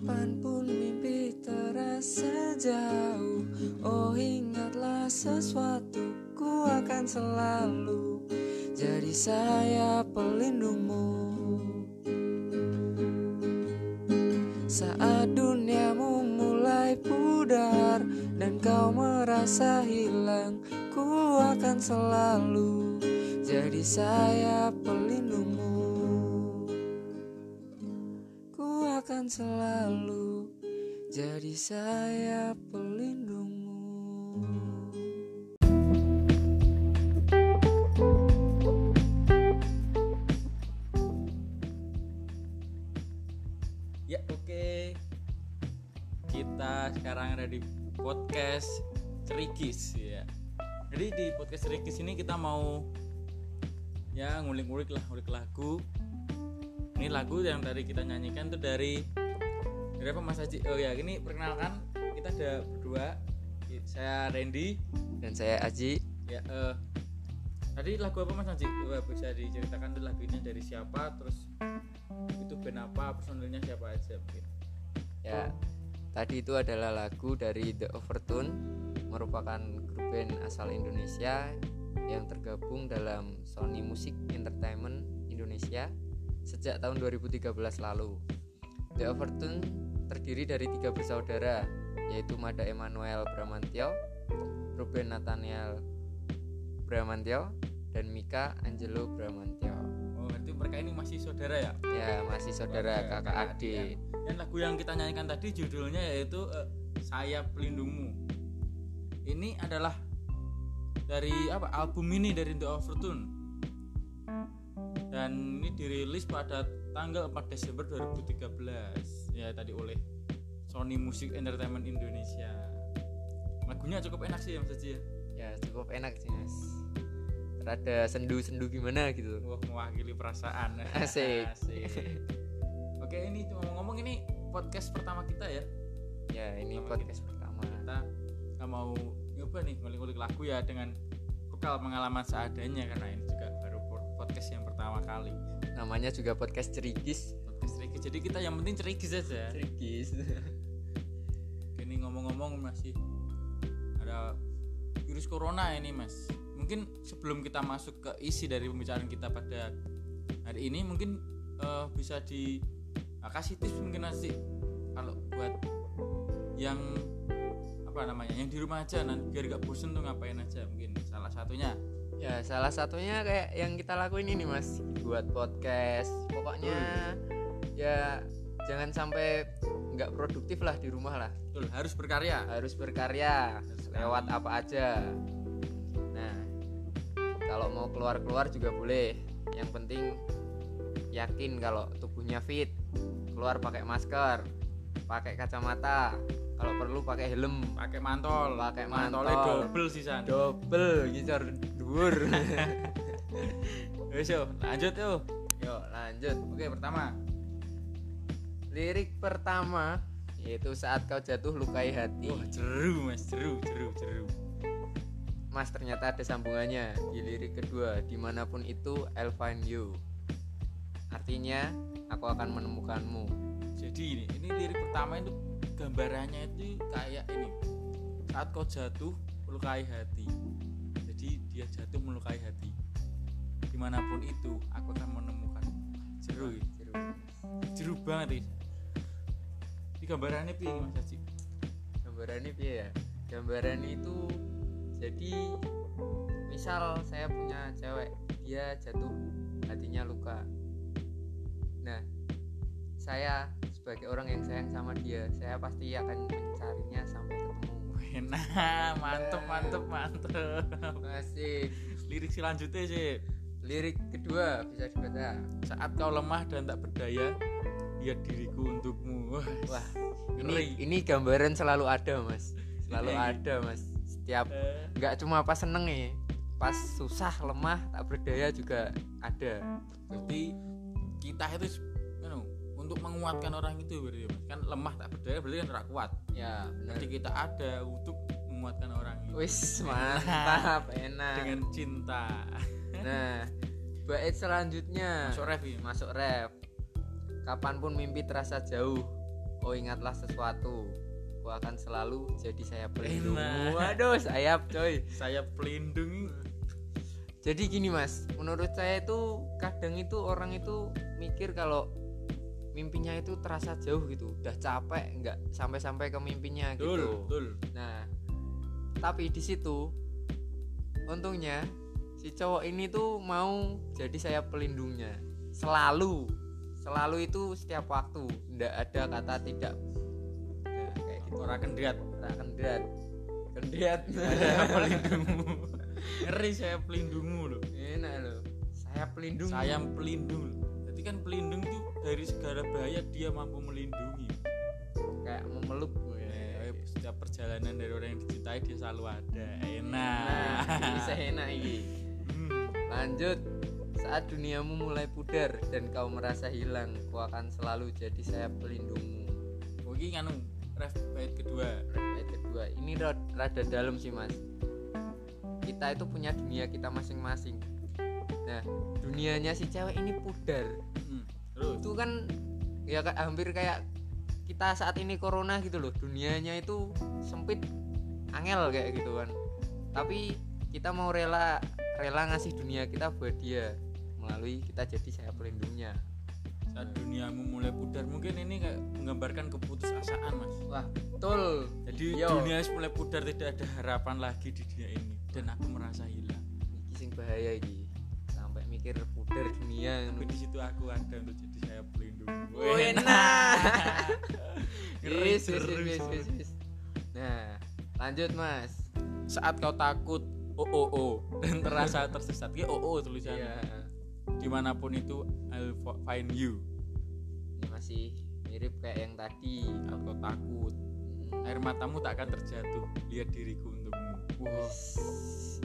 Kapan pun mimpi terasa jauh. Oh ingatlah sesuatu Ku akan selalu Jadi saya pelindungmu. Saat duniamu mulai pudar Dan kau merasa hilang Ku akan selalu Jadi saya pelindungmu akan selalu Jadi saya pelindungmu. Ya oke. Kita sekarang ada di podcast Cerigis ya. Jadi di podcast Cerigis ini kita mau Ya ngulik-ngulik lah ngulik lagu Ini lagu yang tadi kita nyanyikan tuh dari Dari apa Mas Haji? Oh ya ini perkenalkan Kita ada berdua. Saya Randy. Dan saya Aji. Ya eh Tadi lagu apa Mas Haji? Wah, bisa diceritakan tuh lagu ini dari siapa Terus itu band apa personilnya siapa aja mungkin. Ya, tadi itu adalah lagu dari The Overtone, merupakan grup band asal Indonesia yang tergabung dalam Sony Music Entertainment Indonesia sejak tahun 2013 lalu. The Overtone terdiri dari tiga bersaudara, yaitu Mada Emmanuel Bramantio, Ruben Nathaniel Bramantio, dan Mika Angelo Bramantio. Oh, berarti mereka ini masih saudara ya? Ya, masih saudara Oke, kakak adik. Dan lagu yang kita nyanyikan tadi judulnya yaitu eh, Saya Pelindungmu. Ini adalah dari apa? Album ini dari The Overtune. Dan ini dirilis pada tanggal 4 Desember 2013 ya tadi oleh Sony Music Entertainment Indonesia. Lagunya cukup enak sih ya Mas Haji ya. Ya, cukup enak sih, Mas. Rada sendu-sendu gimana gitu. Wah, mewakili perasaan. Asik. Asik. Oke, ini ngomong-ngomong ini podcast pertama kita ya. Ya, ini Pertama podcast pertama. Kita kita mau nyoba nih ngulik-ngulik lagu ya dengan vokal pengalaman seadanya karena ini podcast yang pertama kali. Namanya juga podcast cerigis. Podcast cerigis. Jadi kita yang penting cerigis aja. Cerigis. Ini ngomong-ngomong masih ada virus corona ini, Mas. Mungkin sebelum kita masuk ke isi dari pembicaraan kita pada hari ini mungkin eh, bisa di nah, kasih tips mungkin nasi kalau buat yang apa namanya yang di rumah aja nanti biar gak bosen tuh ngapain aja mungkin salah satunya ya, salah satunya kayak yang kita lakuin ini, Mas. Buat podcast. Pokoknya ya jangan sampai nggak produktif lah di rumah lah. betul harus berkarya Harus berkarya Harus lewat apa aja. Nah, kalau mau keluar-keluar juga boleh. Yang penting yakin kalau tubuhnya fit. Keluar pakai masker, pakai kacamata, kalau perlu pakai helm, pakai mantol Pakai mantol. double sih san double ngisor Wes, yo lanjut yuk Yuk, lanjut. oke pertama Lirik pertama yaitu saat kau jatuh lukai hati. wah jeru mas jeru jeru jeru Mas ternyata ada sambungannya di lirik kedua di mana pun itu I'll find you. Artinya aku akan menemukanmu. jadi ini ini lirik pertama itu gambarannya itu kayak ini saat kau jatuh melukai hati jadi dia jatuh melukai hati di mana pun itu aku akan menemukan jeru ya. Jeru. jeru banget ini ini gambarannya piye ini mas Haji Gambarannya piye ya? Gambaran itu jadi misal saya punya cewek, dia jatuh hatinya luka. Nah, saya sebagai orang yang sayang sama dia, saya pasti akan mencarinya sampai ketemu. Enak mantep mantep mantep Masih lirik selanjutnya sih lirik kedua bisa dibaca. saat kau lemah dan tak berdaya lihat diriku untukmu wah ini ini gambaran selalu ada, Mas. Selalu Ini- ada, Mas. Setiap Eh, nggak cuma pas seneng nih, pas susah, lemah, tak berdaya juga ada. berarti kita itu menguatkan orang itu berarti Mas. kan lemah tak berdaya berarti kan ora kuat Ya, benar. kita ada untuk menguatkan orang itu Wis mantap, enak. dengan cinta Nah, bait selanjutnya masuk ref ini masuk ref. Kapan pun mimpi terasa jauh. oh ingatlah sesuatu ku akan selalu jadi saya pelindung Enak. waduh sayap coy saya pelindung jadi gini mas menurut saya itu kadang itu orang itu mikir kalau mimpinya itu terasa jauh gitu udah capek nggak sampai-sampai ke mimpinya gitu. Betul nah tapi di situ untungnya si cowok ini tuh mau jadi saya pelindungnya. Selalu selalu itu setiap waktu ndak ada kata tidak. Nah, kayak gitu. Orang kendiat tak kendiat kendiat saya pelindungmu. Ngeri saya pelindungmu loh. Enak loh. Saya pelindung saya pelindung jadi kan pelindung tuh dari segala bahaya dia mampu melindungi. Kayak memeluk Eh, setiap perjalanan dari orang yang dicintai dia selalu ada. Nah enak bisa enak ini Hmm. lanjut. Saat duniamu mulai pudar dan kau merasa hilang kau akan selalu jadi saya pelindungmu. Oh, ini anu ref bait kedua. Ayat kedua. Ini rad- rada dalam sih mas. Kita itu punya dunia kita masing-masing nah dunianya si cewek ini pudar. Hmm. terus? Itu kan ya hampir kayak kita saat ini corona gitu loh. Dunianya itu sempit angel kayak gitu kan. Tapi kita mau rela rela ngasih dunia kita buat dia. Melalui kita jadi saya pelindungnya. Saat duniamu mulai pudar mungkin ini kayak menggambarkan keputusasaan mas. Wah betul. Jadi Yo. dunia mulai pudar tidak ada harapan lagi di dunia ini. Dan aku merasa hilang. Iki sing bahaya iki sampai mikir pudar dunia di situ aku ada untuk jadi saya pelindung Oh, enak. Seru. wis, wis. Nah, lanjut mas. saat kau takut oh oh oh dan terasa tersesat ya oh oh tulisannya Iya. di mana pun itu I'll find you Ini masih mirip kayak yang tadi. kau takut Hmm. air matamu tak akan terjatuh lihat diriku untukmu Wis.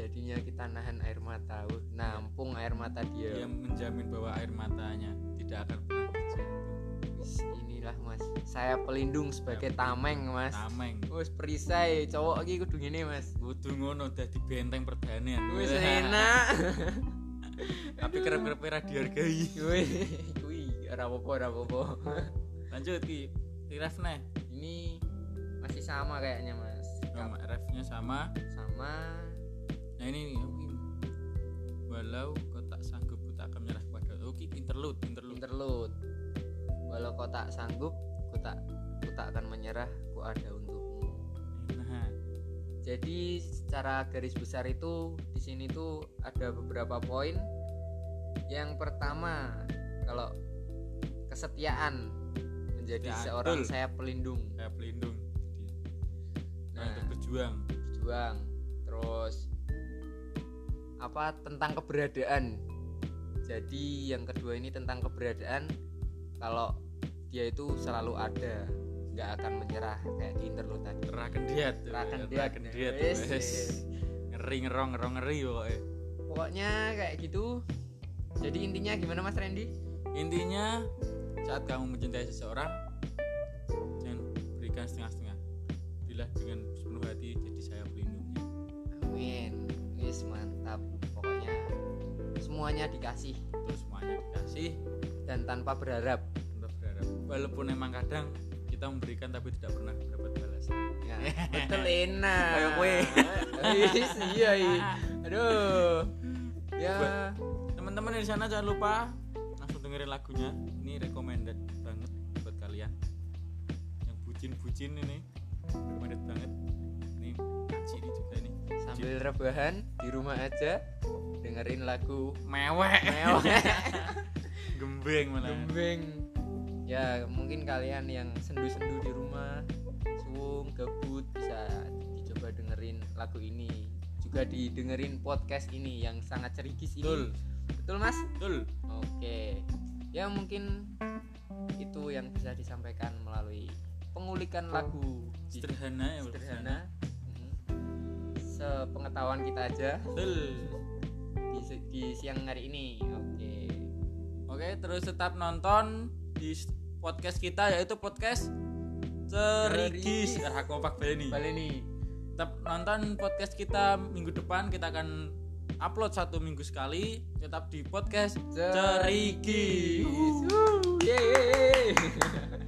Jadinya kita nahan air mata, Wuh, nampung air mata dia dia. menjamin bahwa air matanya tidak akan pernah terjatuh inilah mas. Saya pelindung sebagai tameng mas. tameng Wis perisai, cowok lagi kudu gini mas. kudu ngono dadi benteng pertahanan Wis enak. tapi kerep-kerep ora dihargai Wih, wih, ora apa-apa, ora apa-apa. lanjut ki ref Ini masih sama kayaknya mas. sama refnya sama Sama nah ini nih, ini. walau kau tak sanggup ku tak akan menyerah kepada oke interlude interlude interlude. Walau kau tak sanggup, ku tak ku tak akan menyerah, ku ada untukmu. nah Jadi secara garis besar itu di sini tuh ada beberapa poin. Yang pertama, kalau kesetiaan menjadi Ya, seorang betul. saya pelindung, saya pelindung jadi Nah. untuk berjuang berjuang. Terus apa tentang keberadaan. Jadi yang kedua ini tentang keberadaan. Kalau dia itu selalu ada, nggak akan menyerah kayak di interlude tadi. raken diat Raken diat. raken diat Wes, wes. wes. ngeri ngerong ngerong ngeri pokoknya Pokoknya kayak gitu. Jadi intinya gimana Mas Randy? intinya saat kamu mencintai seseorang jangan berikan setengah-setengah bila dengan sepenuh hati jadi saya pelindungnya Amin. Wis mantap. Pokoknya semuanya dikasih terus semuanya dikasih dan tanpa berharap. untuk berharap walaupun emang kadang kita memberikan tapi tidak pernah mendapat balasan Ya, betul enak. Kayak kue. Iya. Aduh. Ya, teman-teman di sana jangan lupa langsung dengerin lagunya ini recommended banget buat kalian yang bucin-bucin ini recommended banget sambil rebahan di rumah aja dengerin lagu mewek mewah gembeng malah gembeng. Ya, mungkin kalian yang sendu-sendu di rumah, suwung, gabut bisa dicoba dengerin lagu ini. Juga didengerin podcast ini yang sangat cerigis ini. betul Betul, Mas? betul Oke. Ya mungkin itu yang bisa disampaikan melalui pengulikan lagu sederhana ya sederhana. Sepengetahuan kita aja betul di, di siang hari ini. Oke. oke terus tetap nonton di podcast kita yaitu podcast Cerigis Cerigis. ah kompak Beni Balik nih. tetap nonton podcast kita minggu depan kita akan upload satu minggu sekali tetap di podcast Cerigis Yeay.